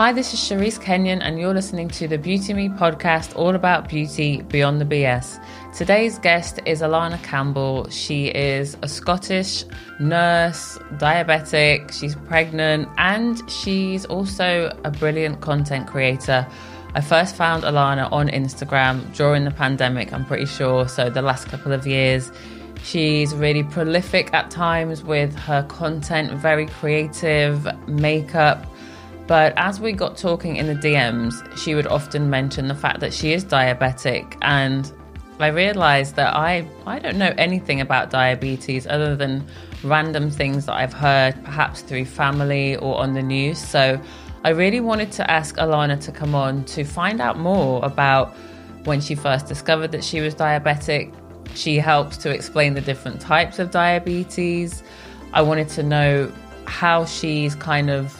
Hi, this is Cherise Kenyon, and you're listening to the Beauty Me podcast, all about beauty beyond the BS. Today's guest is Alana Campbell. She is a Scottish nurse, diabetic, she's pregnant, and she's also a brilliant content creator. I first found Alana on Instagram during the pandemic, I'm pretty sure, so the last couple of years. She's really prolific at times with her content, very creative, makeup but as we got talking in the DMs, she would often mention the fact that she is diabetic. And I realized that I, I don't know anything about diabetes other than random things that I've heard, perhaps through family or on the news. So I really wanted to ask Alana to come on to find out more about when she first discovered that she was diabetic. She helps to explain the different types of diabetes. I wanted to know how she's kind of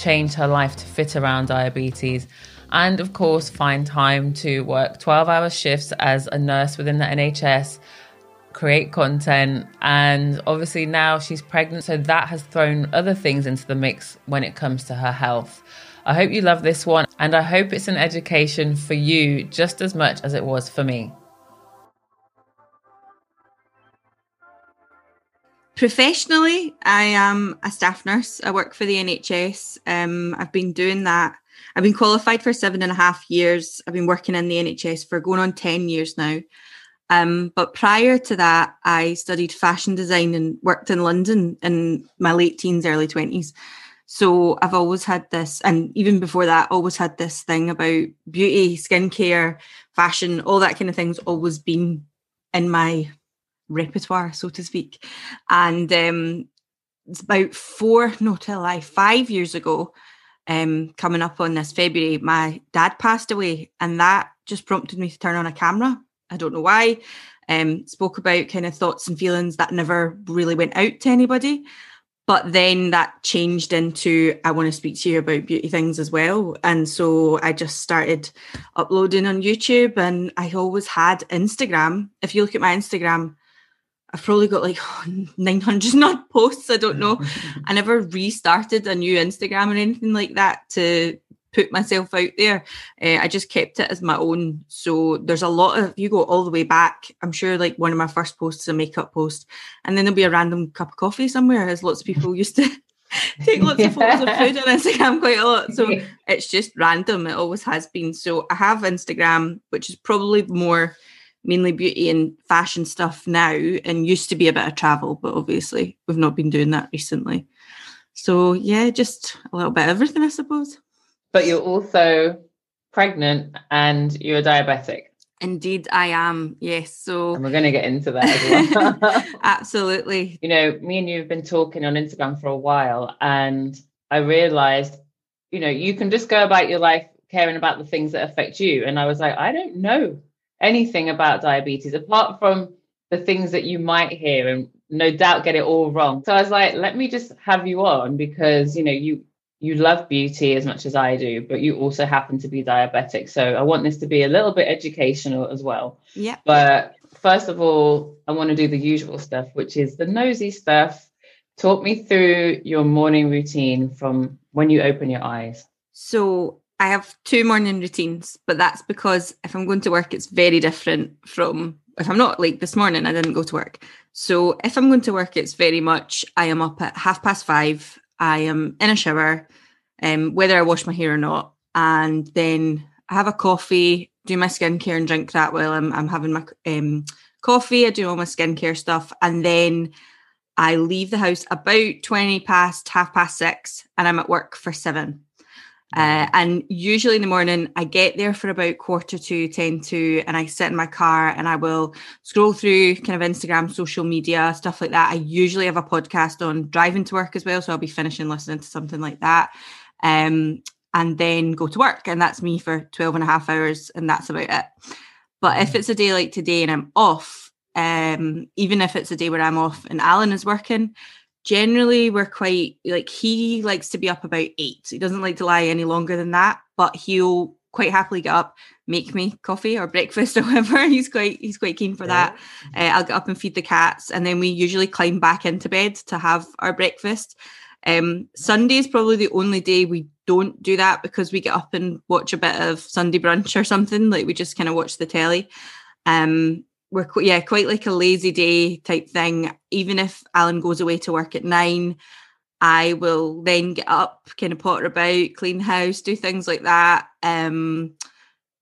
change her life to fit around diabetes. And of course, find time to work 12 hour shifts as a nurse within the NHS, create content. And obviously, now she's pregnant. So that has thrown other things into the mix when it comes to her health. I hope you love this one. And I hope it's an education for you just as much as it was for me. Professionally, I am a staff nurse. I work for the NHS. Um, I've been doing that. I've been qualified for seven and a half years. I've been working in the NHS for going on 10 years now. Um, but prior to that, I studied fashion design and worked in London in my late teens, early 20s. So I've always had this, and even before that, always had this thing about beauty, skincare, fashion, all that kind of thing's always been in my repertoire, so to speak. And um, it's about four, no, to lie, five years ago, um, coming up on this February, my dad passed away, and that just prompted me to turn on a camera. I don't know why. Um, spoke about kind of thoughts and feelings that never really went out to anybody. But then that changed into I want to speak to you about beauty things as well. And so I just started uploading on YouTube and I always had Instagram. If you look at my Instagram, I've probably got like 900 not posts. I don't know. I never restarted a new Instagram or anything like that to put myself out there. Uh, I just kept it as my own. So there's a lot of, you go all the way back. I'm sure like one of my first posts is a makeup post, and then there'll be a random cup of coffee somewhere, as lots of people used to take lots yeah. of photos of food on Instagram quite a lot. So it's just random. It always has been. So I have Instagram, which is probably more mainly beauty and fashion stuff now and used to be a bit of travel, but obviously we've not been doing that recently. So yeah, just a little bit of everything, I suppose. But you're also pregnant and you're diabetic. Indeed, I am. Yes. So, and we're going to get into that as well. Absolutely. You know, me and you have been talking on Instagram for a while, and I realized, you know, you can just go about your life caring about the things that affect you. And I was like, I don't know anything about diabetes apart from the things that you might hear and no doubt get it all wrong. So I was like, let me just have you on because you know you you love beauty as much as I do, but you also happen to be diabetic. So I want this to be a little bit educational as well. Yeah. But first of all, I want to do the usual stuff, which is the nosy stuff. Talk me through your morning routine from when you open your eyes. So I have two morning routines, but that's because if I'm going to work, it's very different from if I'm not like this morning, I didn't go to work. So if I'm going to work, it's very much I am up at half past five, I am in a shower, um, whether I wash my hair or not, and then I have a coffee, do my skincare and drink that while I'm, I'm having my um, coffee, I do all my skincare stuff, and then I leave the house about 20 past half past six and I'm at work for seven. Uh, and usually in the morning, I get there for about quarter to 10 to, and I sit in my car and I will scroll through kind of Instagram, social media, stuff like that. I usually have a podcast on driving to work as well. So I'll be finishing listening to something like that. Um, and then go to work. And that's me for 12 and a half hours. And that's about it. But if mm. it's a day like today and I'm off, um, even if it's a day where I'm off and Alan is working, generally we're quite like he likes to be up about eight. He doesn't like to lie any longer than that, but he'll quite happily get up, make me coffee or breakfast or whatever. He's quite he's quite keen for that. Uh, I'll get up and feed the cats, and then we usually climb back into bed to have our breakfast. Um, Sunday is probably the only day we don't do that because we get up and watch a bit of Sunday brunch or something. Like we just kind of watch the telly. Um, we're yeah quite like a lazy day type thing. Even if Alan goes away to work at nine, I will then get up, kind of potter about, clean house, do things like that. Um,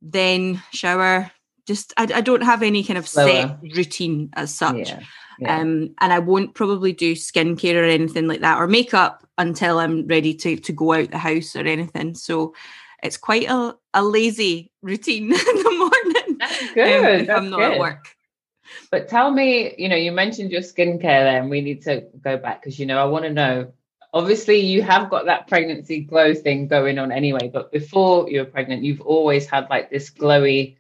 then shower. Just I, I don't have any kind of Slower. set routine as such. Yeah. Yeah. Um, and I won't probably do skincare or anything like that or makeup until I'm ready to to go out the house or anything. So it's quite a, a lazy routine in the morning. That's good. Um, if That's I'm not good. at work. But tell me, you know, you mentioned your skincare there, and we need to go back because you know I want to know. Obviously, you have got that pregnancy glow thing going on anyway, but before you were pregnant, you've always had like this glowy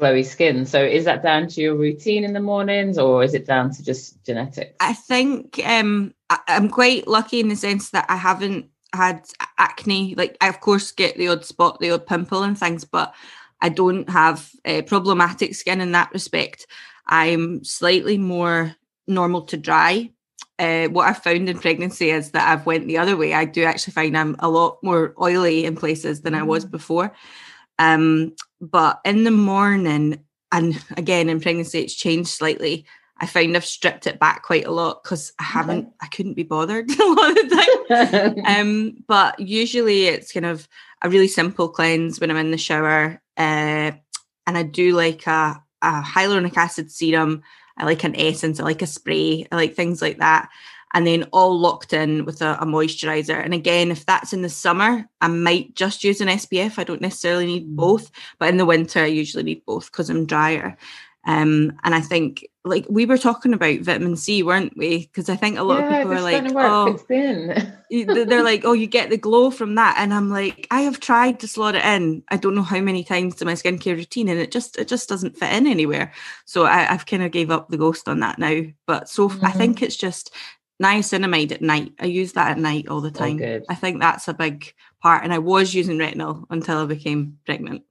glowy skin. So is that down to your routine in the mornings or is it down to just genetics? I think um, I, am quite lucky in the sense that I haven't had acne. Like I of course get the odd spot, the odd pimple and things, but I don't have uh, problematic skin in that respect. I'm slightly more normal to dry. Uh, what I've found in pregnancy is that I've went the other way. I do actually find I'm a lot more oily in places than I was mm. before. Um, but in the morning, and again in pregnancy, it's changed slightly. I find I've stripped it back quite a lot because I haven't. I couldn't be bothered a lot of the time. um, but usually it's kind of a really simple cleanse when I'm in the shower. Uh, and I do like a, a hyaluronic acid serum. I like an essence. I like a spray. I like things like that and then all locked in with a, a, moisturizer. And again, if that's in the summer, I might just use an SPF. I don't necessarily need mm. both, but in the winter, I usually need both because I'm drier. Um, and I think, like we were talking about vitamin C, weren't we? Because I think a lot yeah, of people are like, "Oh, they're like, oh, you get the glow from that," and I'm like, I have tried to slot it in. I don't know how many times to my skincare routine, and it just it just doesn't fit in anywhere. So I, have kind of gave up the ghost on that now. But so mm-hmm. I think it's just niacinamide at night. I use that at night all the oh, time. Oh, I think that's a big part. And I was using retinol until I became pregnant.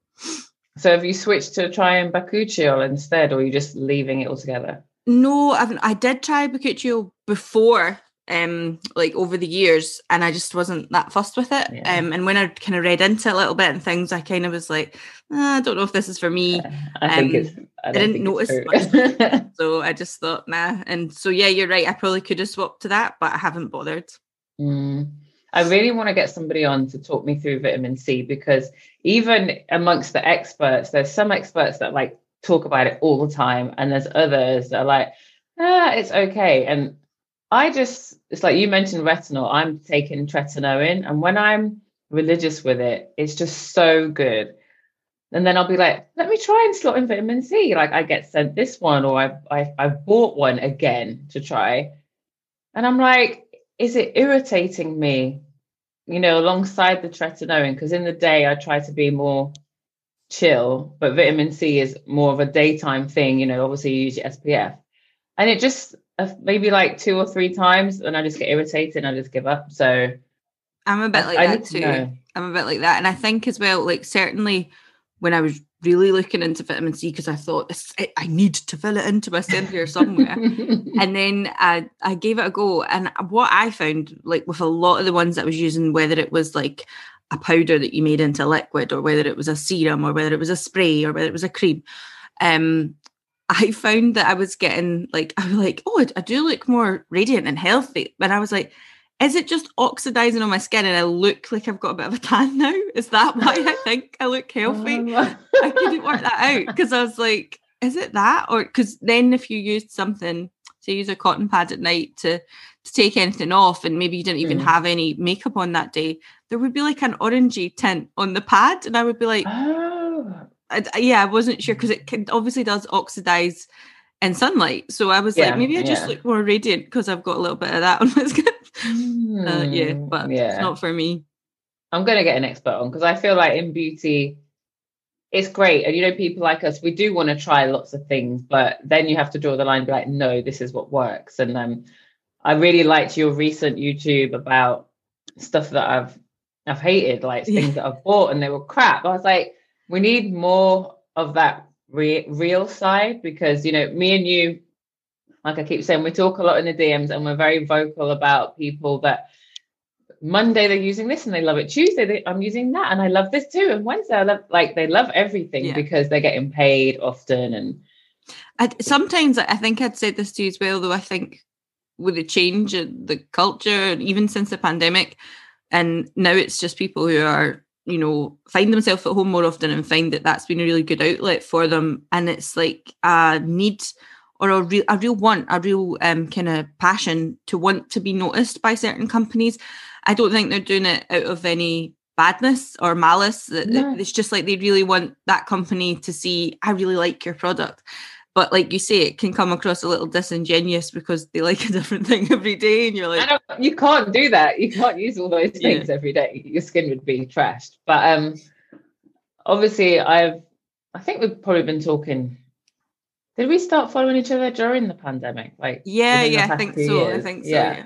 So have you switched to trying bakuchiol instead, or are you just leaving it altogether? No, I've, I did try bakuchiol before um like over the years and I just wasn't that fussed with it. Yeah. Um and when I kind of read into it a little bit and things, I kind of was like, ah, I don't know if this is for me. I um, it's I, I didn't notice much. so I just thought, nah. And so yeah, you're right. I probably could have swapped to that, but I haven't bothered. Mm. I really want to get somebody on to talk me through vitamin C because even amongst the experts, there's some experts that like talk about it all the time, and there's others that are like, ah, it's okay. And I just, it's like you mentioned retinol, I'm taking tretinoin, and when I'm religious with it, it's just so good. And then I'll be like, let me try and slot in vitamin C. Like I get sent this one, or I I I bought one again to try, and I'm like, is it irritating me? You know, alongside the tretinoin, because in the day I try to be more chill, but vitamin C is more of a daytime thing. You know, obviously you use your SPF, and it just uh, maybe like two or three times, and I just get irritated and I just give up. So I'm a bit like I, that I too. To I'm a bit like that, and I think as well, like certainly when I was really looking into vitamin C because I thought I need to fill it into my skin here somewhere, and then I I gave it a go, and what I found like with a lot of the ones that I was using, whether it was like a powder that you made into liquid, or whether it was a serum, or whether it was a spray, or whether it was a cream, um, I found that I was getting like, I was like, oh, I do look more radiant and healthy. But I was like, is it just oxidizing on my skin and I look like I've got a bit of a tan now? Is that why I think I look healthy? Oh. I couldn't work that out because I was like, is it that? Or because then if you used something, say use a cotton pad at night to to take anything off and maybe you didn't even mm. have any makeup on that day, there would be like an orangey tint on the pad. And I would be like, oh. I, yeah, I wasn't sure because it can, obviously does oxidize in sunlight. So I was yeah, like, maybe I just yeah. look more radiant because I've got a little bit of that on my skin. Mm, uh, yeah, but yeah. it's not for me. I'm going to get an expert on because I feel like in beauty, it's great. And you know, people like us, we do want to try lots of things, but then you have to draw the line be like, no, this is what works. And um, I really liked your recent YouTube about stuff that I've I've hated, like things yeah. that I've bought and they were crap. I was like, we need more of that re- real side because you know me and you like i keep saying we talk a lot in the dms and we're very vocal about people that Monday they're using this and they love it. Tuesday they, I'm using that and I love this too. And Wednesday I love like they love everything yeah. because they're getting paid often. And I, sometimes I think I'd said this to you as well, though. I think with the change in the culture, and even since the pandemic, and now it's just people who are you know find themselves at home more often and find that that's been a really good outlet for them, and it's like a need or a real a real want, a real um, kind of passion to want to be noticed by certain companies. I don't think they're doing it out of any badness or malice. No. It's just like they really want that company to see, I really like your product. But like you say, it can come across a little disingenuous because they like a different thing every day, and you're like, you can't do that. You can't use all those things yeah. every day. Your skin would be trashed. But um, obviously, I've I think we've probably been talking. Did we start following each other during the pandemic? Like, yeah, yeah, I think so. Years? I think so. Yeah. yeah.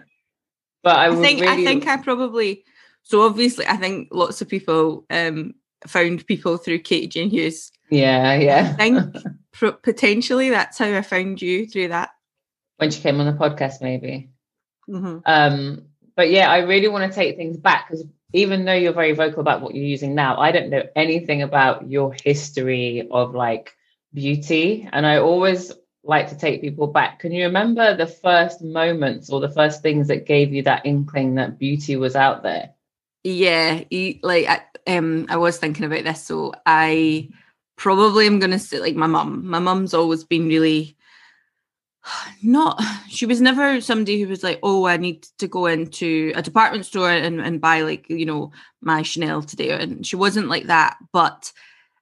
But I, I think really... I think I probably so obviously I think lots of people um found people through Katie Jane Hughes. Yeah, yeah. I think potentially that's how I found you through that. When she came on the podcast, maybe. Mm-hmm. Um, but yeah, I really want to take things back because even though you're very vocal about what you're using now, I don't know anything about your history of like beauty. And I always like to take people back. Can you remember the first moments or the first things that gave you that inkling that beauty was out there? Yeah, like I, um, I was thinking about this. So I probably I'm going to say like my mum. My mum's always been really not she was never somebody who was like oh i need to go into a department store and, and buy like you know my chanel today and she wasn't like that but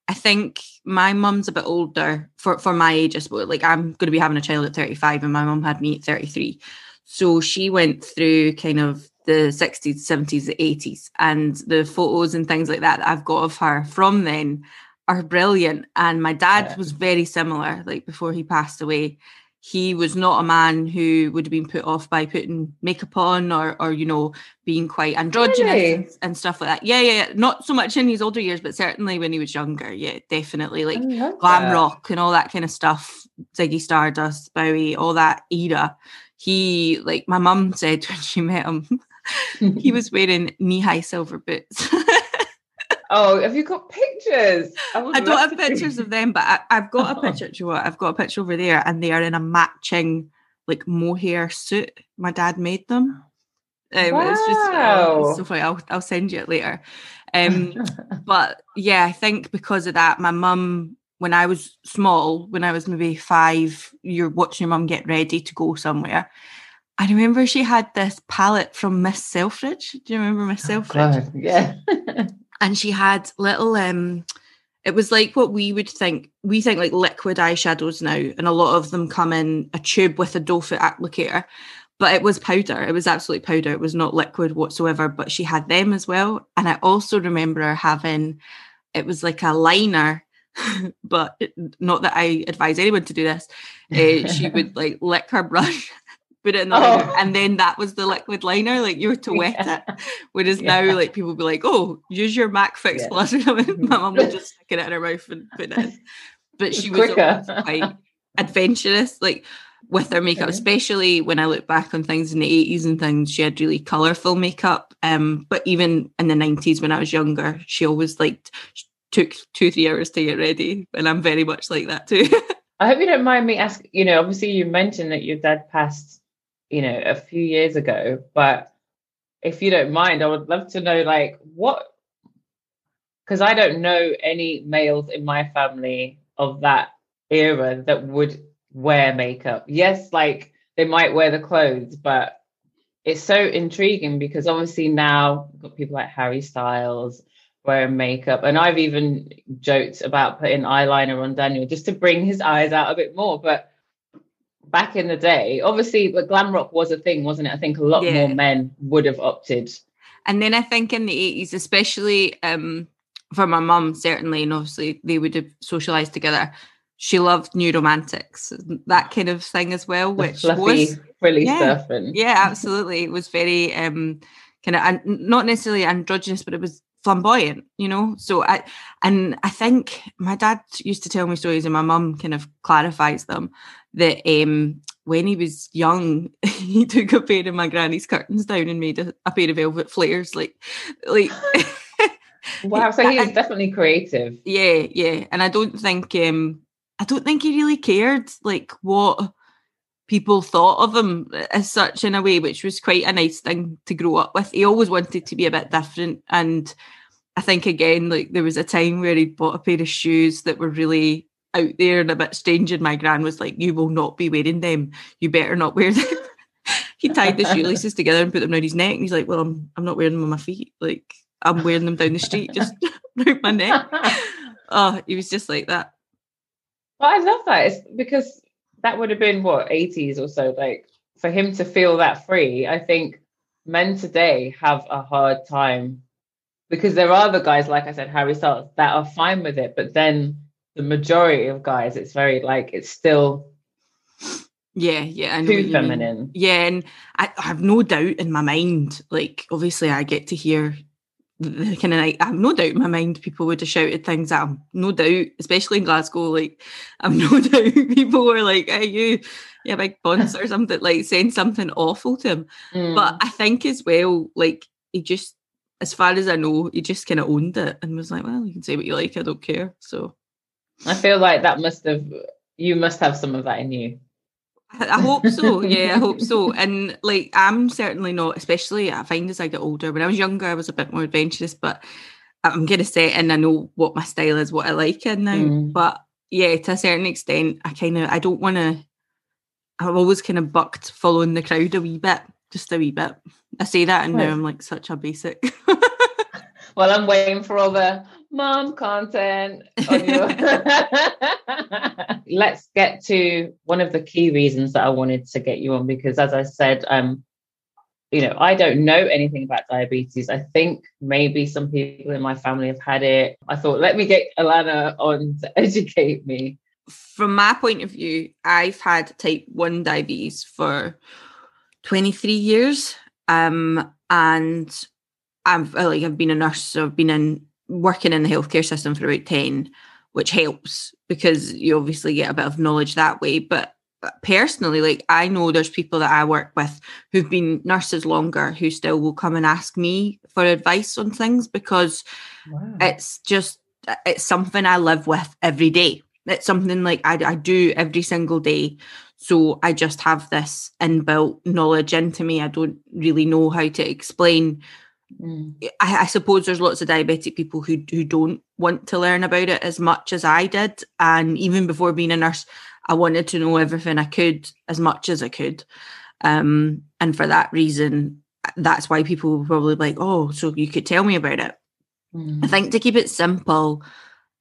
i think my mum's a bit older for for my age i suppose like i'm going to be having a child at 35 and my mum had me at 33 so she went through kind of the 60s 70s the 80s and the photos and things like that, that i've got of her from then are brilliant. And my dad yeah. was very similar, like before he passed away. He was not a man who would have been put off by putting makeup on or, or you know, being quite androgynous really? and, and, stuff like that. Yeah, yeah, yeah, not so much in his older years, but certainly when he was younger. Yeah, definitely. Like glam that. rock and all that kind of stuff. Ziggy Stardust, Bowie, all that era. He, like my mum said when she met him, he was wearing knee high silver boots. Oh, have you got pictures? I, I don't have pictures of them, but I, have got a picture. Do you what? I've got a picture over there, and they are in a matching like mohair suit. My dad made them. Um, wow. It's just oh, so funny. I'll I'll send you it later. Um, but yeah, I think because of that, my mum, when I was small, when I was maybe five, you're watching your mum get ready to go somewhere. I remember she had this palette from Miss Selfridge. Do you remember Miss oh, Selfridge? yeah. and she had little um it was like what we would think we think like liquid eyeshadows now and a lot of them come in a tube with a doe foot applicator but it was powder. It was absolutely powder. It was not liquid whatsoever but she had them as well. And i also remember her having it was like a liner but not that i advise anyone to do this uh, she would like lick her brush put it in the oh. and then that was the liquid liner like you were to wet yeah. it whereas yeah. now like people be like oh use your mac fix yeah. plus my mum would just stick it in her mouth and put it in but she was quite adventurous like with her makeup okay. especially when i look back on things in the 80s and things she had really colorful makeup um but even in the 90s when i was younger she always like took two three hours to get ready and i'm very much like that too I hope you don't mind me asking. You know, obviously, you mentioned that your dad passed you know, a few years ago. But if you don't mind, I would love to know like what because I don't know any males in my family of that era that would wear makeup. Yes, like they might wear the clothes, but it's so intriguing because obviously now we've got people like Harry Styles wearing makeup. And I've even joked about putting eyeliner on Daniel just to bring his eyes out a bit more. But back in the day, obviously, but glam rock was a thing, wasn't it? I think a lot yeah. more men would have opted. And then I think in the 80s, especially um, for my mum, certainly, and obviously they would have socialized together. She loved new romantics, that kind of thing as well, which fluffy, was frilly yeah, stuff. And yeah, absolutely, it was very um, kind of not necessarily androgynous, but it was flamboyant, you know. So I and I think my dad used to tell me stories, and my mum kind of clarifies them that um, when he was young, he took a pair of my granny's curtains down and made a, a pair of velvet flares, like like. wow, so he is definitely creative. Yeah, yeah, and I don't think um, I don't think he really cared like what people thought of him as such in a way, which was quite a nice thing to grow up with. He always wanted to be a bit different. And I think again, like there was a time where he bought a pair of shoes that were really out there and a bit strange, and my gran was like, You will not be wearing them. You better not wear them. he tied the shoelaces together and put them around his neck. And he's like, Well, I'm I'm not wearing them on my feet. Like I'm wearing them down the street just around my neck. oh, he was just like that. Well, I love that. It's because that would have been what 80s or so like for him to feel that free i think men today have a hard time because there are the guys like i said harry styles that are fine with it but then the majority of guys it's very like it's still yeah yeah I too feminine yeah and I, I have no doubt in my mind like obviously i get to hear the kind of like I've no doubt in my mind people would have shouted things at him. No doubt, especially in Glasgow. Like I've no doubt people were like, "Hey, you, yeah, big bunce" or something like saying something awful to him. Mm. But I think as well, like he just, as far as I know, he just kind of owned it and was like, "Well, you can say what you like. I don't care." So I feel like that must have you must have some of that in you. I hope so. Yeah, I hope so. And like, I'm certainly not, especially I find as I get older. When I was younger, I was a bit more adventurous, but I'm going to say, and I know what my style is, what I like in now. Mm. But yeah, to a certain extent, I kind of, I don't want to, I've always kind of bucked following the crowd a wee bit, just a wee bit. I say that and right. now I'm like such a basic. well, I'm waiting for all the mom content. Let's get to one of the key reasons that I wanted to get you on because, as I said, um, you know, I don't know anything about diabetes. I think maybe some people in my family have had it. I thought, let me get Alana on to educate me. From my point of view, I've had type 1 diabetes for 23 years. Um, and I've like I've been a nurse, so I've been in working in the healthcare system for about 10, which helps because you obviously get a bit of knowledge that way. But personally, like I know there's people that I work with who've been nurses longer who still will come and ask me for advice on things because wow. it's just it's something I live with every day. It's something like I, I do every single day. So I just have this inbuilt knowledge into me. I don't really know how to explain Mm. I, I, suppose there's lots of diabetic people who who don't want to learn about it as much as I did, and even before being a nurse, I wanted to know everything I could as much as I could, um, and for that reason, that's why people were probably like, "Oh, so you could tell me about it." Mm. I think to keep it simple,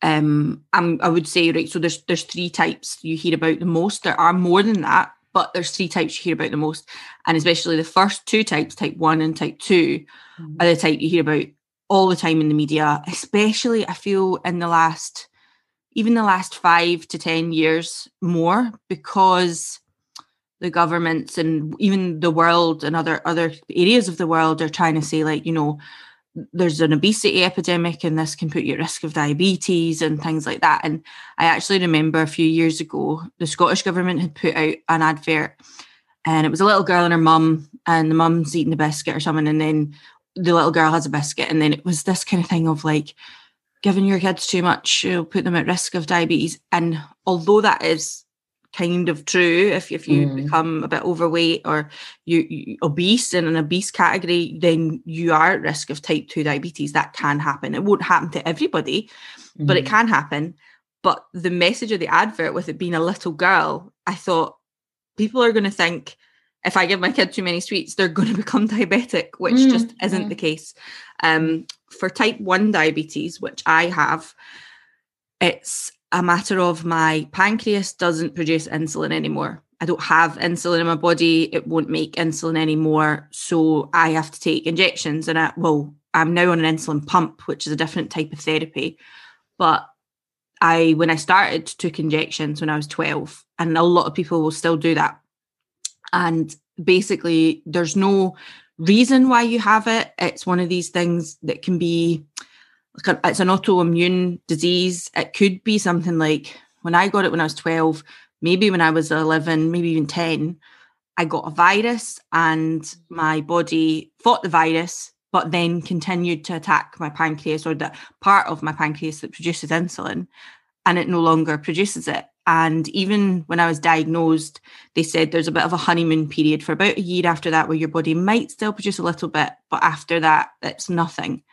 um, I'm, I would say right. So there's there's three types you hear about the most. There are more than that, but there's three types you hear about the most, and especially the first two types, type one and type 2 mm-hmm. are the type you hear about all the time in the media. Especially, I feel in the last, even the last five to ten years more, because the governments and even the world and other other areas of the world are trying to say like you know there's an obesity epidemic and this can put you at risk of diabetes and things like that. And I actually remember a few years ago, the Scottish government had put out an advert and it was a little girl and her mum, and the mum's eating a biscuit or something, and then the little girl has a biscuit, and then it was this kind of thing of like giving your kids too much, you'll put them at risk of diabetes. And although that is kind of true if, if you mm. become a bit overweight or you, you, obese in an obese category then you are at risk of type 2 diabetes that can happen it won't happen to everybody mm. but it mm. can happen but the message of the advert with it being a little girl i thought people are going to think if i give my kid too many sweets they're going to become diabetic which mm. just isn't the case um, for type 1 diabetes which i have it's a matter of my pancreas doesn't produce insulin anymore. I don't have insulin in my body. It won't make insulin anymore. So I have to take injections. And I, well, I'm now on an insulin pump, which is a different type of therapy. But I, when I started, took injections when I was 12. And a lot of people will still do that. And basically, there's no reason why you have it. It's one of these things that can be it's an autoimmune disease. It could be something like when I got it when I was 12, maybe when I was 11, maybe even 10, I got a virus and my body fought the virus, but then continued to attack my pancreas or the part of my pancreas that produces insulin and it no longer produces it. And even when I was diagnosed, they said there's a bit of a honeymoon period for about a year after that where your body might still produce a little bit, but after that, it's nothing.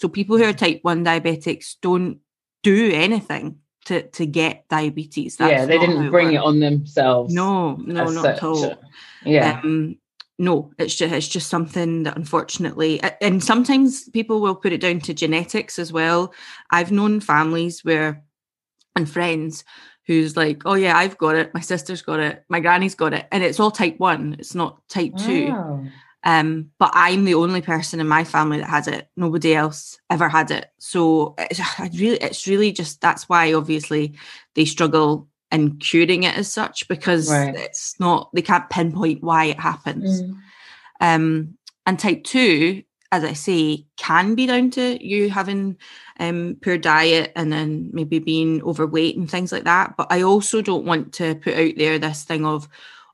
So people who are type 1 diabetics don't do anything to, to get diabetes. That's yeah, they didn't bring it, it, on themselves. No, no, not such. at all. Yeah. Um, no, it's just it's just something that unfortunately, and sometimes people will put it down to genetics as well. I've known families where and friends who's like, oh yeah, I've got it, my sister's got it, my granny's got it, and it's all type one, it's not type two. Um, but I'm the only person in my family that has it. Nobody else ever had it. So it's really, it's really just that's why obviously they struggle in curing it as such because right. it's not they can't pinpoint why it happens. Mm. Um, and type two as I say, can be down to you having um, poor diet and then maybe being overweight and things like that. But I also don't want to put out there this thing of,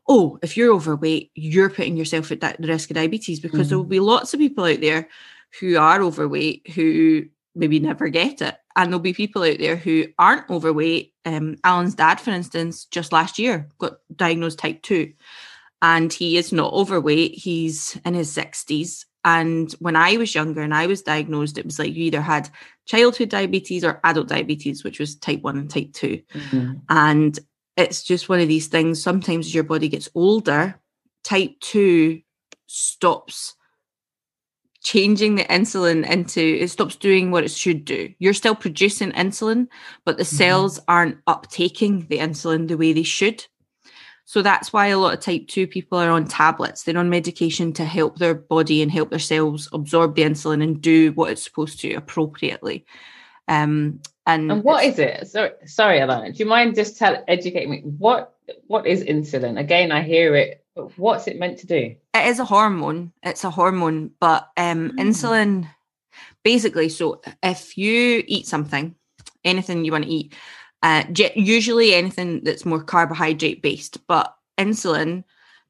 oh, if you're overweight, you're putting yourself at the risk of diabetes because mm. there will be lots of people out there who are overweight who maybe never get it. And there'll be people out there who aren't overweight. Um, Alan's dad, for instance, just last year got diagnosed type 2 and he is not overweight. He's in his 60s and when I was younger and I was diagnosed, it was like you either had childhood diabetes or adult diabetes, which was type 1 and type 2. Mm-hmm. And it's just one of these things. Sometimes as your body gets older, type 2 stops changing the insulin into it stops doing what it should do. You're still producing insulin, but the mm-hmm. cells aren't uptaking the insulin the way they should. So that's why a lot of type 2 people are on tablets. They're on medication to help their body and help their cells absorb the insulin and do what it's supposed to appropriately. Um, and, and what is it? Sorry, sorry, Alana. Do you mind just tell educate me? What what is insulin? Again, I hear it, but what's it meant to do? It is a hormone. It's a hormone, but um, mm. insulin basically. So if you eat something, anything you want to eat, uh, usually anything that's more carbohydrate based, but insulin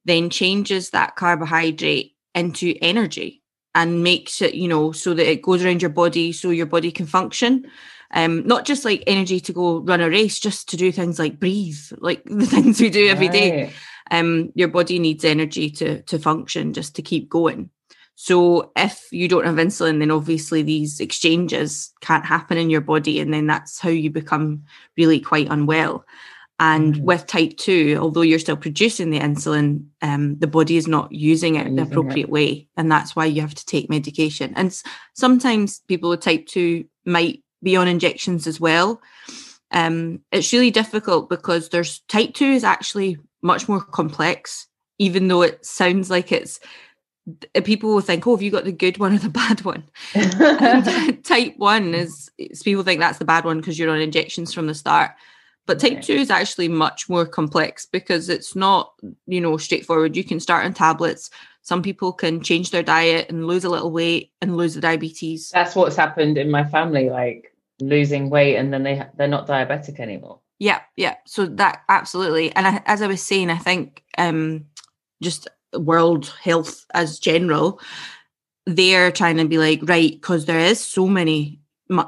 then changes that carbohydrate into energy and makes it, you know, so that it goes around your body so your body can function. Um, not just like energy to go run a race, just to do things like breathe, like the things we do every right. day. Um, your body needs energy to to function, just to keep going. So if you don't have insulin, then obviously these exchanges can't happen in your body, and then that's how you become really quite unwell. And mm-hmm. with type two, although you're still producing the insulin, um, the body is not using it in the appropriate it. way, and that's why you have to take medication. And sometimes people with type two might be on injections as well. Um, it's really difficult because there's type two is actually much more complex, even though it sounds like it's people will think, oh, have you got the good one or the bad one? type one is, people think that's the bad one because you're on injections from the start. But type two is actually much more complex because it's not, you know, straightforward. You can start on tablets. Some people can change their diet and lose a little weight and lose the diabetes. That's what's happened in my family, like losing weight and then they they're not diabetic anymore. Yeah, yeah. So that absolutely. And I, as I was saying, I think um just world health as general, they're trying to be like, right, because there is so many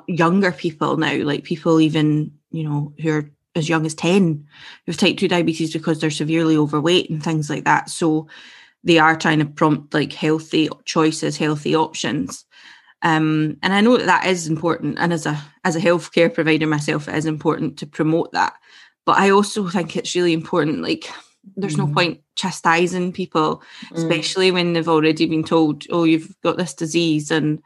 younger people now, like people even, you know, who are as young as 10 who have type 2 diabetes because they're severely overweight and things like that. So they are trying to prompt like healthy choices, healthy options. Um, and I know that that is important. And as a as a healthcare provider myself, it is important to promote that. But I also think it's really important, like there's mm. no point chastising people, mm. especially when they've already been told, oh, you've got this disease and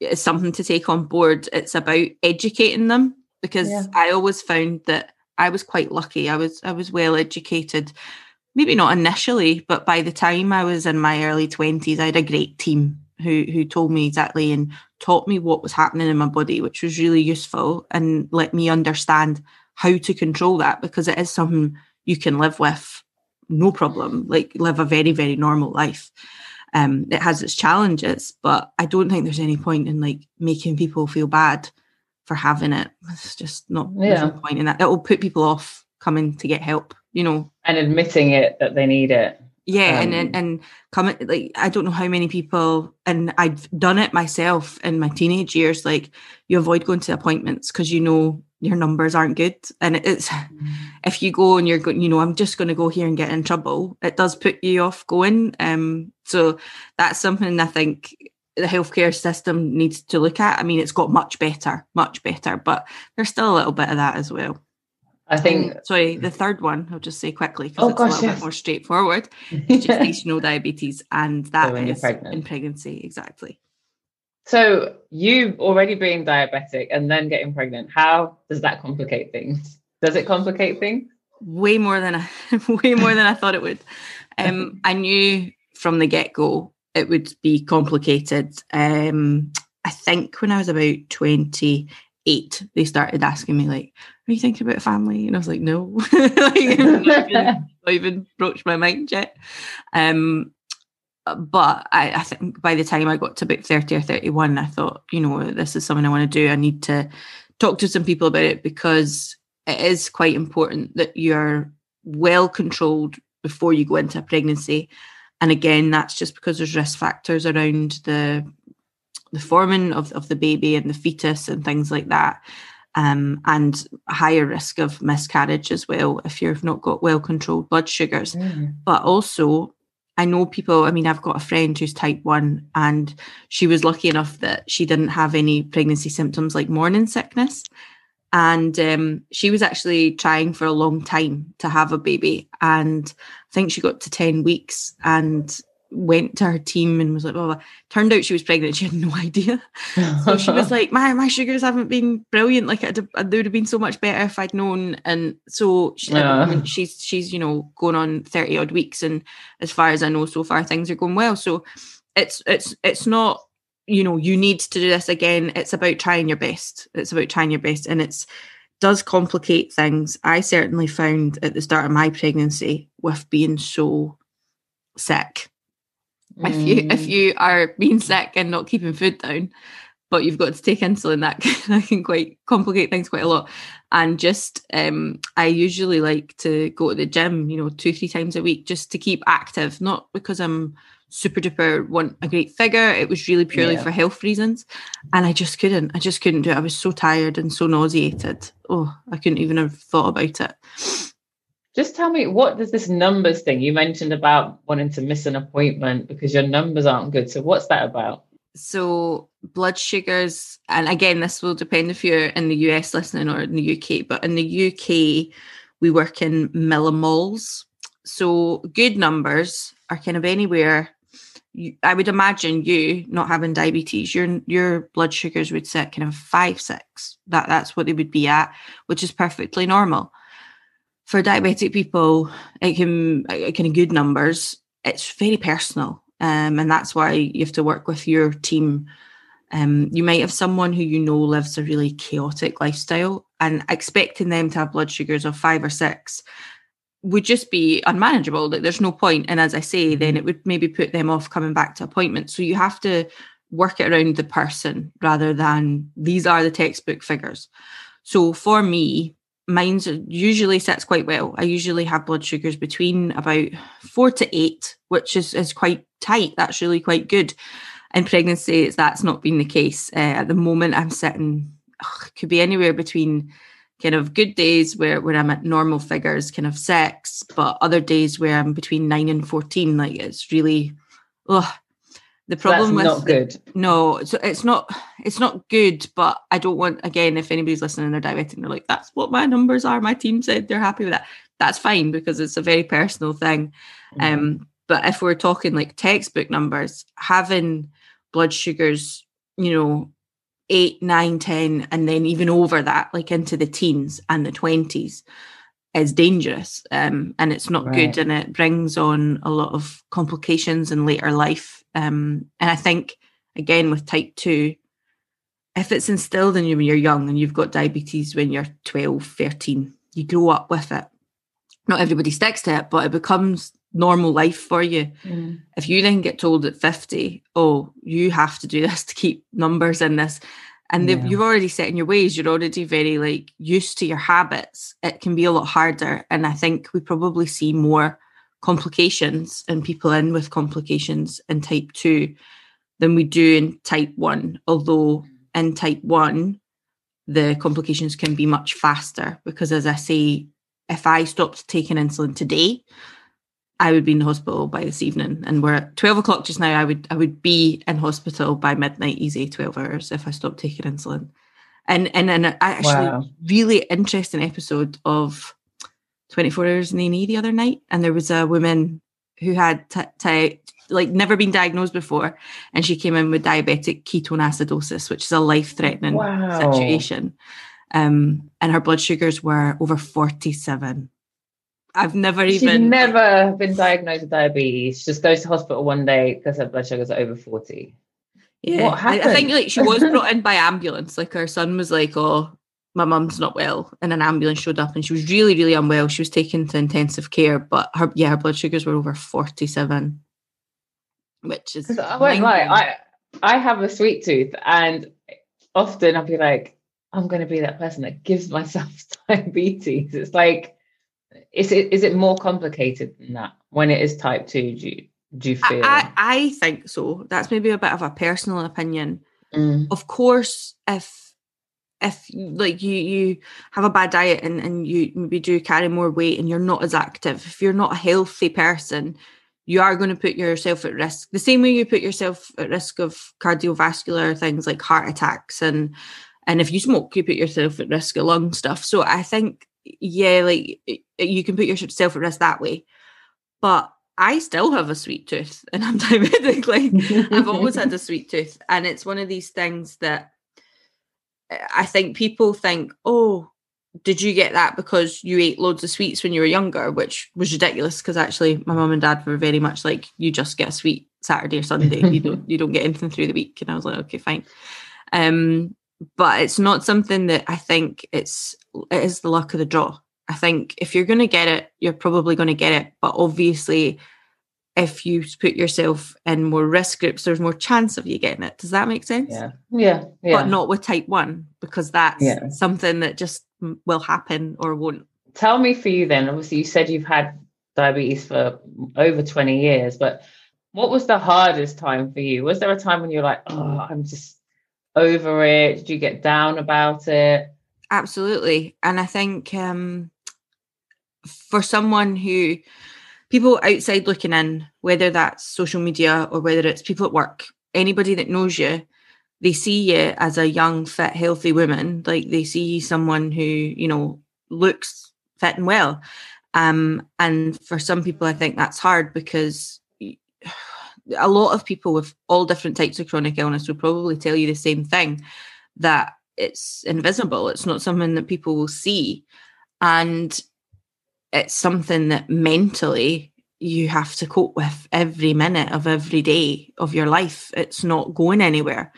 it's something to take on board. It's about educating them because yeah. I always found that I was quite lucky. I was I was well educated. Maybe not initially, but by the time I was in my early twenties, I had a great team who who told me exactly and taught me what was happening in my body, which was really useful and let me understand how to control that because it is something you can live with no problem, like live a very, very normal life. Um, it has its challenges, but I don't think there's any point in like making people feel bad for having it. It's just not yeah. no point in that. It will put people off coming to get help, you know. And admitting it that they need it. Yeah, um, and and, and coming like I don't know how many people, and I've done it myself in my teenage years. Like you avoid going to appointments because you know your numbers aren't good, and it's mm. if you go and you're going, you know, I'm just going to go here and get in trouble. It does put you off going. Um, so that's something I think the healthcare system needs to look at. I mean, it's got much better, much better, but there's still a little bit of that as well. I think. Um, sorry, the third one, I'll just say quickly because oh, it's gosh, a little yes. bit more straightforward. Gestational diabetes, and that so is in pregnancy, exactly. So you've already been diabetic and then getting pregnant. How does that complicate things? Does it complicate things? Way more than I, way more than I thought it would. Um, I knew from the get go it would be complicated. Um, I think when I was about twenty eight, they started asking me like, "Are you thinking about family?" And I was like, "No, like, not, even, not even broached my mind yet." Um, but I, I, think by the time I got to about thirty or thirty one, I thought, you know, this is something I want to do. I need to talk to some people about it because it is quite important that you're well controlled before you go into a pregnancy. And again, that's just because there's risk factors around the the forming of, of the baby and the fetus and things like that. Um, and higher risk of miscarriage as well if you've not got well controlled blood sugars. Mm. But also, I know people, I mean, I've got a friend who's type one, and she was lucky enough that she didn't have any pregnancy symptoms like morning sickness. And um, she was actually trying for a long time to have a baby. And I think she got to 10 weeks and went to her team and was like, "Oh, turned out she was pregnant. She had no idea. so she was like, "My my sugars haven't been brilliant. Like it would have been so much better if I'd known." And so she, yeah. she's she's you know going on thirty odd weeks, and as far as I know, so far things are going well. So it's it's it's not you know you need to do this again. It's about trying your best. It's about trying your best, and it's does complicate things. I certainly found at the start of my pregnancy with being so sick Mm. If you if mm. you are being sick and not keeping food down, but you've got to take insulin, that can, that can quite complicate things quite a lot. And just um, I usually like to go to the gym, you know, two three times a week just to keep active, not because I'm super duper want a great figure. It was really purely yeah. for health reasons. And I just couldn't. I just couldn't do it. I was so tired and so nauseated. Oh, I couldn't even have thought about it. Just tell me, what does this numbers thing you mentioned about wanting to miss an appointment because your numbers aren't good? So, what's that about? So, blood sugars, and again, this will depend if you're in the US listening or in the UK, but in the UK, we work in millimoles. So, good numbers are kind of anywhere. I would imagine you not having diabetes, your your blood sugars would sit kind of five, six. That that's what they would be at, which is perfectly normal for diabetic people, it can kind of be good numbers. It's very personal, um, and that's why you have to work with your team. Um, you might have someone who you know lives a really chaotic lifestyle, and expecting them to have blood sugars of five or six would just be unmanageable. That there's no point. And as I say, then it would maybe put them off coming back to appointments. So you have to work it around the person rather than these are the textbook figures. So for me, mine usually sits quite well. I usually have blood sugars between about four to eight, which is, is quite tight. That's really quite good. In pregnancy, that's not been the case. Uh, at the moment, I'm sitting, ugh, could be anywhere between kind of good days where, where I'm at normal figures, kind of six, but other days where I'm between nine and 14. Like it's really, ugh, the problem with not good. No, so it's not it's not good, but I don't want again if anybody's listening they're diabetic and they're like, that's what my numbers are. My team said they're happy with that. That's fine because it's a very personal thing. Mm-hmm. Um, but if we're talking like textbook numbers, having blood sugars, you know, eight, nine, ten, and then even over that, like into the teens and the twenties, is dangerous um, and it's not right. good and it brings on a lot of complications in later life um, and i think again with type 2 if it's instilled in you when you're young and you've got diabetes when you're 12 13 you grow up with it not everybody sticks to it but it becomes normal life for you. Mm. If you then get told at 50, oh, you have to do this to keep numbers in this, and yeah. you've already set in your ways, you're already very like used to your habits, it can be a lot harder. And I think we probably see more complications and people in with complications in type 2 than we do in type 1 although in type 1 the complications can be much faster because as i say if i stopped taking insulin today i would be in the hospital by this evening. And we're at 12 o'clock just now. I would i would be in hospital by midnight easy eh, 12 hours if i stopped taking insulin. And and an actually wow. really interesting episode of 24 hours in A&E the other night, and there was a woman who had t- t- like never been diagnosed before, and she came in with diabetic ketone acidosis, which is a life-threatening wow. situation. Um, and her blood sugars were over 47. I've never She's even never been diagnosed with diabetes. She just goes to hospital one day because her blood sugars are over 40. Yeah, what happened? I, I think like she was brought in by ambulance. Like her son was like, "Oh, my mum's not well and an ambulance showed up and she was really really unwell. She was taken to intensive care but her yeah her blood sugars were over 47 which is I won't lie I I have a sweet tooth and often I'll be like I'm going to be that person that gives myself diabetes. It's like is it is it more complicated than that when it is type 2 do you do you feel? I, I think so. That's maybe a bit of a personal opinion. Mm. of course if if like you you have a bad diet and, and you maybe do carry more weight and you're not as active if you're not a healthy person you are going to put yourself at risk the same way you put yourself at risk of cardiovascular things like heart attacks and and if you smoke you put yourself at risk of lung stuff so i think yeah like you can put yourself at risk that way but I still have a sweet tooth and I'm diabetic. Like I've always had a sweet tooth. And it's one of these things that I think people think, oh, did you get that because you ate loads of sweets when you were younger, which was ridiculous because actually my mum and dad were very much like, you just get a sweet Saturday or Sunday. you don't you don't get anything through the week. And I was like, okay, fine. Um, but it's not something that I think it's it is the luck of the draw. I think if you're gonna get it, you're probably gonna get it. But obviously if you put yourself in more risk groups, there's more chance of you getting it. Does that make sense? Yeah. Yeah. yeah. But not with type one, because that's yeah. something that just will happen or won't. Tell me for you then, obviously, you said you've had diabetes for over 20 years, but what was the hardest time for you? Was there a time when you're like, oh, I'm just over it? Did you get down about it? Absolutely. And I think um, for someone who, people outside looking in, whether that's social media or whether it's people at work, anybody that knows you, they see you as a young, fit, healthy woman. Like they see someone who, you know, looks fit and well. Um, and for some people, I think that's hard because a lot of people with all different types of chronic illness will probably tell you the same thing that it's invisible. It's not something that people will see. And it's something that mentally you have to cope with every minute of every day of your life. It's not going anywhere.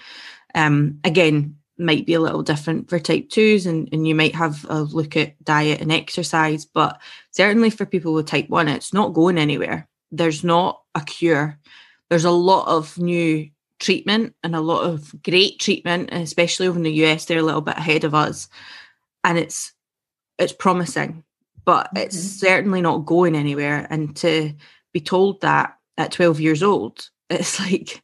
Um, again, might be a little different for type twos, and, and you might have a look at diet and exercise, but certainly for people with type one, it's not going anywhere. There's not a cure. There's a lot of new treatment and a lot of great treatment, especially over in the US, they're a little bit ahead of us. And it's it's promising but mm-hmm. it's certainly not going anywhere. And to be told that at 12 years old, it's like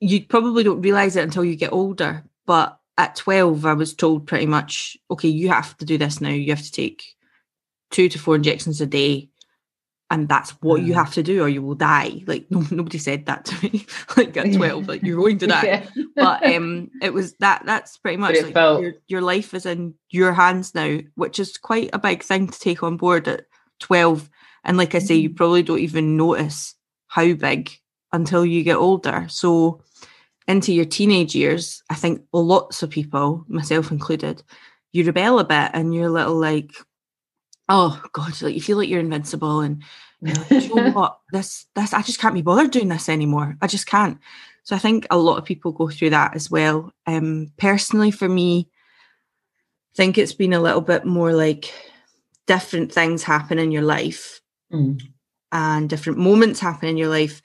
you probably don't realize it until you get older. But at 12, I was told pretty much, okay, you have to do this now. You have to take two to four injections a day and that's what you mm. have to do or you will die like no, nobody said that to me like at 12 like you're going to die yeah. but um it was that that's pretty much like felt... your, your life is in your hands now which is quite a big thing to take on board at 12 and like i say you mm. probably don't even notice how big until you get older so into your teenage years i think lots of people myself included you rebel a bit and you're a little like oh god like you feel like you're invincible and you know, you know what this this i just can't be bothered doing this anymore i just can't so i think a lot of people go through that as well um personally for me i think it's been a little bit more like different things happen in your life mm. and different moments happen in your life,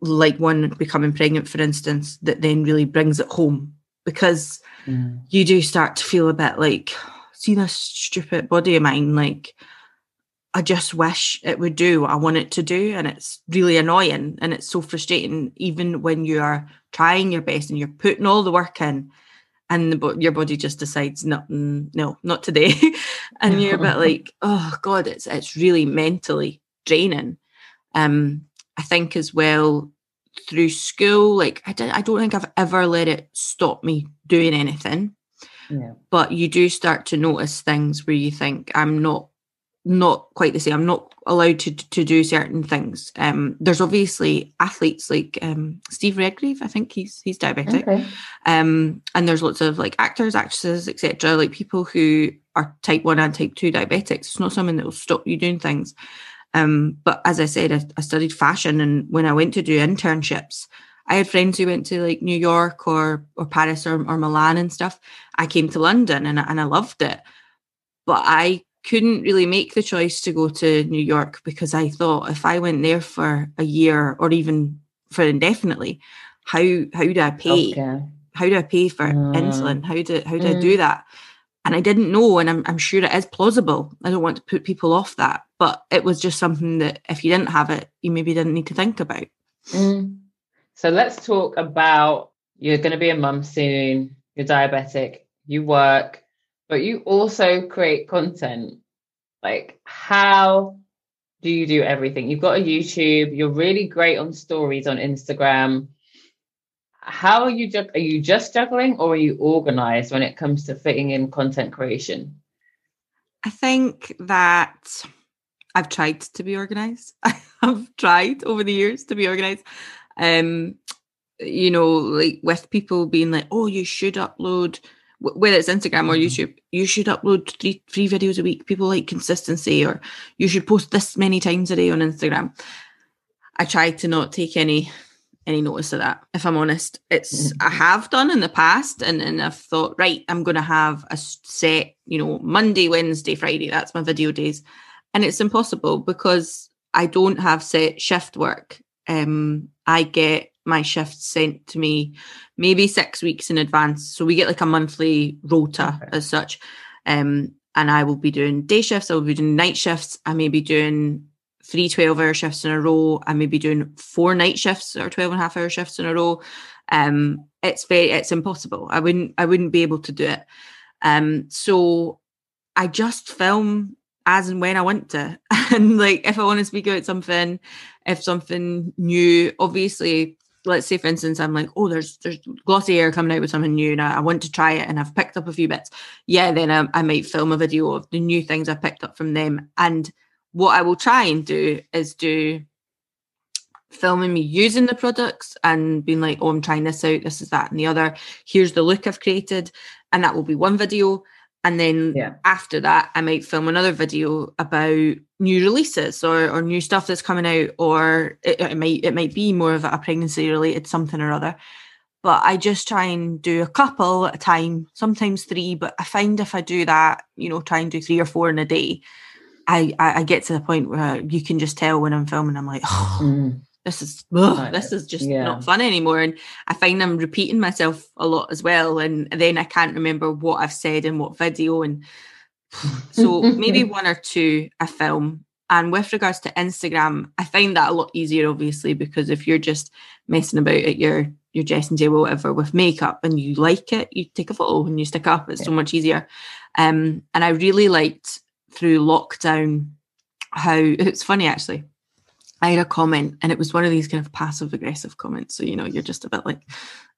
like one becoming pregnant, for instance, that then really brings it home because mm. you do start to feel a bit like, see this stupid body of mine, like I just wish it would do what I want it to do. And it's really annoying and it's so frustrating, even when you are trying your best and you're putting all the work in and the, your body just decides, no, no, not today. and you're a bit like, oh God, it's, it's really mentally draining. Um, I think as well through school, like I, did, I don't think I've ever let it stop me doing anything. Yeah. But you do start to notice things where you think I'm not not quite the same. I'm not allowed to to do certain things. Um, there's obviously athletes like um, Steve Redgrave. I think he's he's diabetic. Okay. Um, and there's lots of like actors, actresses, etc. Like people who are type one and type two diabetics. It's not something that will stop you doing things. Um, but as I said, I, I studied fashion, and when I went to do internships, I had friends who went to like New York or or Paris or, or Milan and stuff. I came to London and and I loved it, but I couldn't really make the choice to go to New York because I thought if I went there for a year or even for indefinitely, how how do I pay? Okay. How do I pay for mm. insulin? How do how do mm. I do that? And I didn't know, and I'm I'm sure it is plausible. I don't want to put people off that, but it was just something that if you didn't have it, you maybe didn't need to think about. Mm. So let's talk about you're going to be a mum soon. You're diabetic. You work but you also create content. Like, how do you do everything? You've got a YouTube, you're really great on stories on Instagram. How are you ju- are you just juggling or are you organized when it comes to fitting in content creation? I think that I've tried to be organized. I've tried over the years to be organized. Um, you know, like with people being like, oh, you should upload whether it's Instagram or mm-hmm. YouTube, you should upload three three videos a week. People like consistency, or you should post this many times a day on Instagram. I try to not take any any notice of that. If I'm honest, it's mm-hmm. I have done in the past, and and I've thought, right, I'm going to have a set, you know, Monday, Wednesday, Friday. That's my video days, and it's impossible because I don't have set shift work. Um, I get my shifts sent to me maybe six weeks in advance. So we get like a monthly rota okay. as such. Um, and I will be doing day shifts, I will be doing night shifts, I may be doing three 12 hour shifts in a row, I may be doing four night shifts or 12 and a half hour shifts in a row. Um, it's very it's impossible. I wouldn't I wouldn't be able to do it. Um, so I just film as and when I want to. And like if I want to speak about something, if something new, obviously let's say for instance i'm like oh there's there's glossier coming out with something new and I, I, want to try it and i've picked up a few bits. Yeah then I, I might film a video of the new things i've picked up from them. And what i will try and do is do filming me using the products and being like oh i'm trying this out this is that and the other. Here's the look i've created. And that will be one video and then yeah. after that i might film another video about new releases or, or new stuff that's coming out or it, it might it might be more of a pregnancy related something or other but i just try and do a couple at a time sometimes three but i find if i do that you know try and do three or four in a day i i, I get to the point where you can just tell when i'm filming i'm like oh, mm this is ugh, this is just yeah. not fun anymore. And i find i'm repeating myself a lot as well. And then i can't remember what i've said in what video. And so maybe one or two a film. And with regards to instagram i find that a lot easier obviously because if you're just messing about at your your dressing table whatever with makeup and you like it you take a photo and you stick up. It's yeah. so much easier. Um and i really liked through lockdown how it's funny actually I had a comment and it was one of these kind of passive aggressive comments. So, you know, you're just a bit like,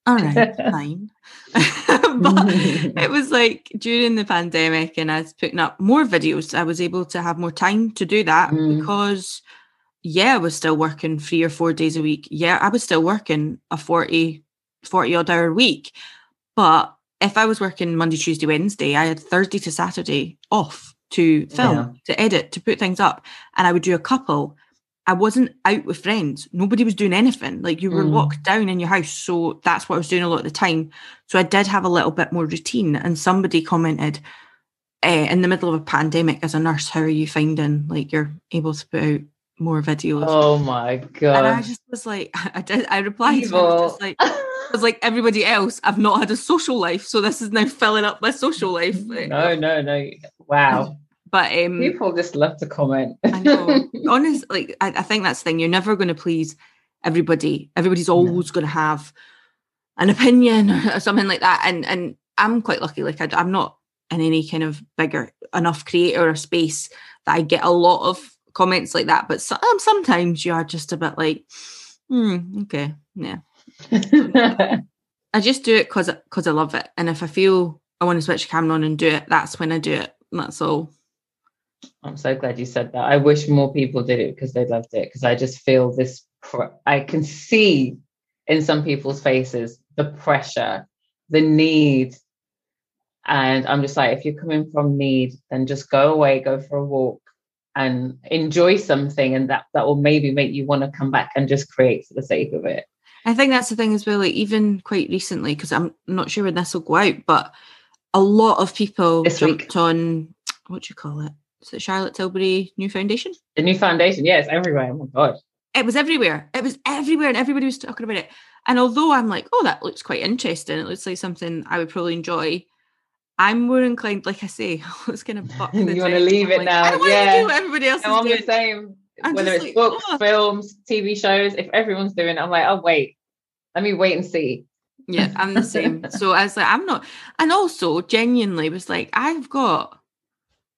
all right, fine. but it was like during the pandemic and I was putting up more videos, I was able to have more time to do that mm. because, yeah, I was still working three or four days a week. Yeah, I was still working a 40, 40 odd hour week. But if I was working Monday, Tuesday, Wednesday, I had Thursday to Saturday off to film, yeah. to edit, to put things up. And I would do a couple I wasn't out with friends. Nobody was doing anything. Like you were mm. locked down in your house. So that's what I was doing a lot of the time. So I did have a little bit more routine. And somebody commented uh, in the middle of a pandemic as a nurse, how are you finding like you're able to put out more videos. Oh my god! And I just was like, I did. I replied. To was just like, I was like everybody else. I've not had a social life, so this is now filling up my social life. No, no, no. Wow. But um, people just love to comment. I know. Honest, like I, I, think that's the thing. You're never going to please everybody. Everybody's always no. going to have an opinion or something like that. And and I'm quite lucky. Like I, I'm not in any kind of bigger enough creator or space that I get a lot of comments like that. But so, um, sometimes you are just a bit like, hmm, okay, yeah. I just do it because because I love it, and if I feel I want to switch camera on and do it, that's when I do it. that's all. I'm so glad you said that. I wish more people did it because they loved it. Because I just feel this. Pr- I can see in some people's faces the pressure, the need, and I'm just like, if you're coming from need, then just go away, go for a walk, and enjoy something, and that that will maybe make you want to come back and just create for the sake of it. I think that's the thing as well. Like even quite recently, because I'm not sure when this will go out, but a lot of people this jumped week. on what do you call it? It Charlotte Tilbury new foundation? The new foundation, yeah, it's everywhere. Oh my god. It was everywhere. It was everywhere, and everybody was talking about it. And although I'm like, oh, that looks quite interesting, it looks like something I would probably enjoy. I'm more inclined, like I say, I was going to fuck. you want to leave it like, now? I don't yeah. to do what everybody else no, is I'm doing. the same. I'm Whether it's like, books, oh. films, TV shows, if everyone's doing it, I'm like, oh wait, let me wait and see. Yeah, I'm the same. so I was like, I'm not, and also genuinely was like, I've got,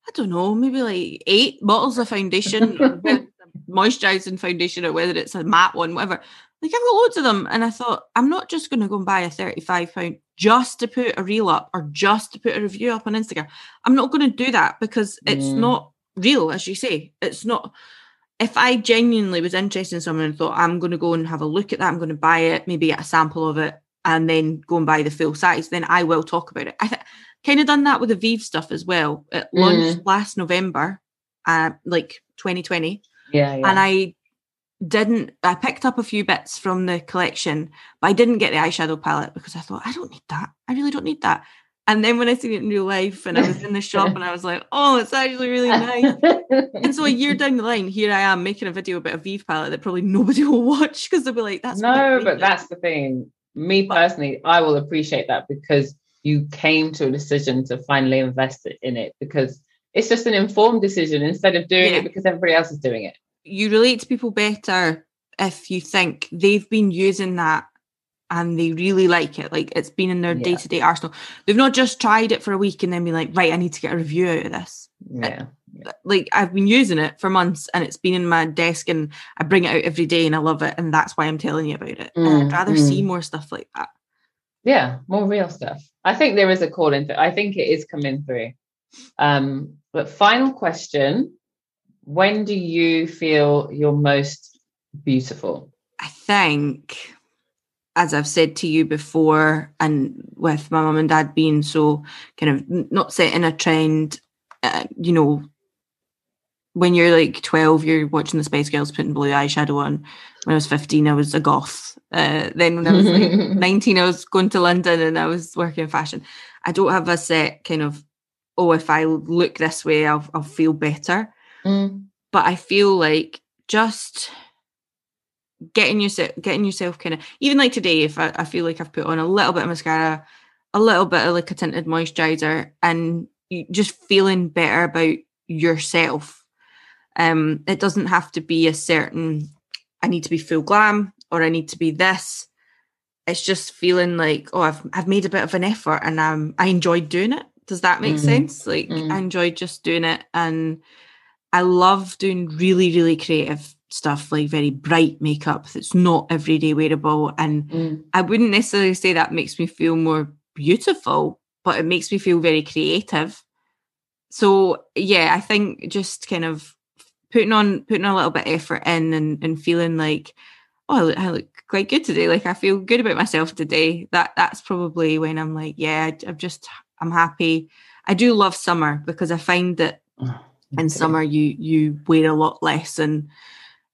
I don't know, maybe like eight bottles of foundation, moisturizing foundation, or whether it's a matte one, whatever. Like I've got loads of them, and I thought I'm not just going to go and buy a 35 pound just to put a reel up or just to put a review up on Instagram. I'm not going to do that because it's Mm. not real, as you say. It's not. If I genuinely was interested in someone and thought I'm going to go and have a look at that, I'm going to buy it, maybe get a sample of it, and then go and buy the full size, then I will talk about it. I th- kind of done that with the Vieve stuff as well. It launched last November, uh, like 2020 Yeah, yeah. and I didn't. I picked up a few bits from the collection, but I didn't get the eyeshadow palette because I thought I don't need that. I really don't need that. And then when I seen it in real life, and I was in the shop, and I was like, "Oh, it's actually really nice." and so a year down the line, here I am making a video about a Vieve palette that probably nobody will watch because they'll be like, "That's no, but that's the thing. Me personally, I will appreciate that because you came to a decision to finally invest in it because it's just an informed decision instead of doing Yeah. it because everybody else is doing it. you relate to people better if you think they've been using that and they really like it. Like it's been in their day to day arsenal. They've not just tried it for a week and then be like, right, I need to get a review out of this. Yeah. Like I've been using it for months and it's been in my desk and I bring it out every day and I love it. And that's why I'm telling you about it. and Mm, I'd rather mm. see more stuff like that. Yeah, more real stuff. I think there is a call in. I think it is coming through. Um, but final question: When do you feel you're most beautiful? I think, as I've said to you before, and with my mum and dad being so kind of not setting a trend, uh, you know, when you're like 12, you're watching the Spice Girls putting blue eyeshadow on. When I was 15, I was a goth. Uh, then when I was like 19, I was going to London and I was working in fashion. I don't have a set kind of, oh, if I look this way, I'll, I'll feel better Mm, but I feel like just getting yourself getting yourself kind of even like today if I, I feel like I've put on a little bit of mascara a little bit of like a tinted moisturizer and just feeling better about yourself um it doesn't have to be a certain I need to be full glam or I need to be this it's just feeling like oh I've I've made a bit of an effort and um I enjoyed doing it does that make Mhm. sense like Mm. I enjoyed just doing it and I love doing really, really creative stuff, like very bright makeup that's not everyday wearable. And mm, I wouldn't necessarily say that makes me feel more beautiful, but it makes me feel very creative. So yeah, I think just kind of putting on putting a little bit of effort in and, and feeling like, oh, I look, I look quite good today. Like I feel good about myself today. That that's probably when I'm like, yeah, I'm just I'm happy. I do love summer because I find that in summer you you wear a lot less and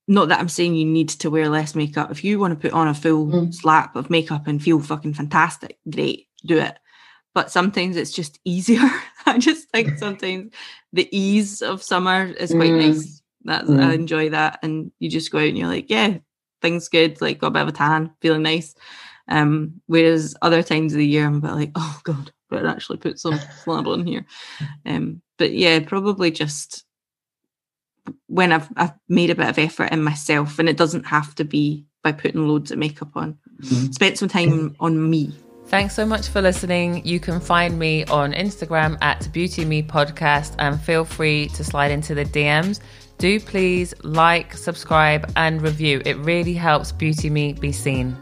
not that I'm saying you need to wear less makeup. If you want to put on a full Mm. slap of makeup and feel fucking fantastic, great, do it. But sometimes it's just easier. I just think sometimes the ease of summer is quite Mm. nice. That's mm. I enjoy that. And you just go out and you're like, yeah, things good. Like got a bit of a tan, feeling nice. Um, whereas other times of the year, I'm a bit like, oh god, better actually put some flannel on here. Um, but yeah, probably just when I've I've made a bit of effort in myself, and it doesn't have to be by putting loads of makeup on. Mm-hmm. Spent some time on me. Thanks so much for listening. You can find me on Instagram at Beauty Me Podcast and feel free to slide into the DMs. Do please like, subscribe, and review. It really helps Beauty Me be seen.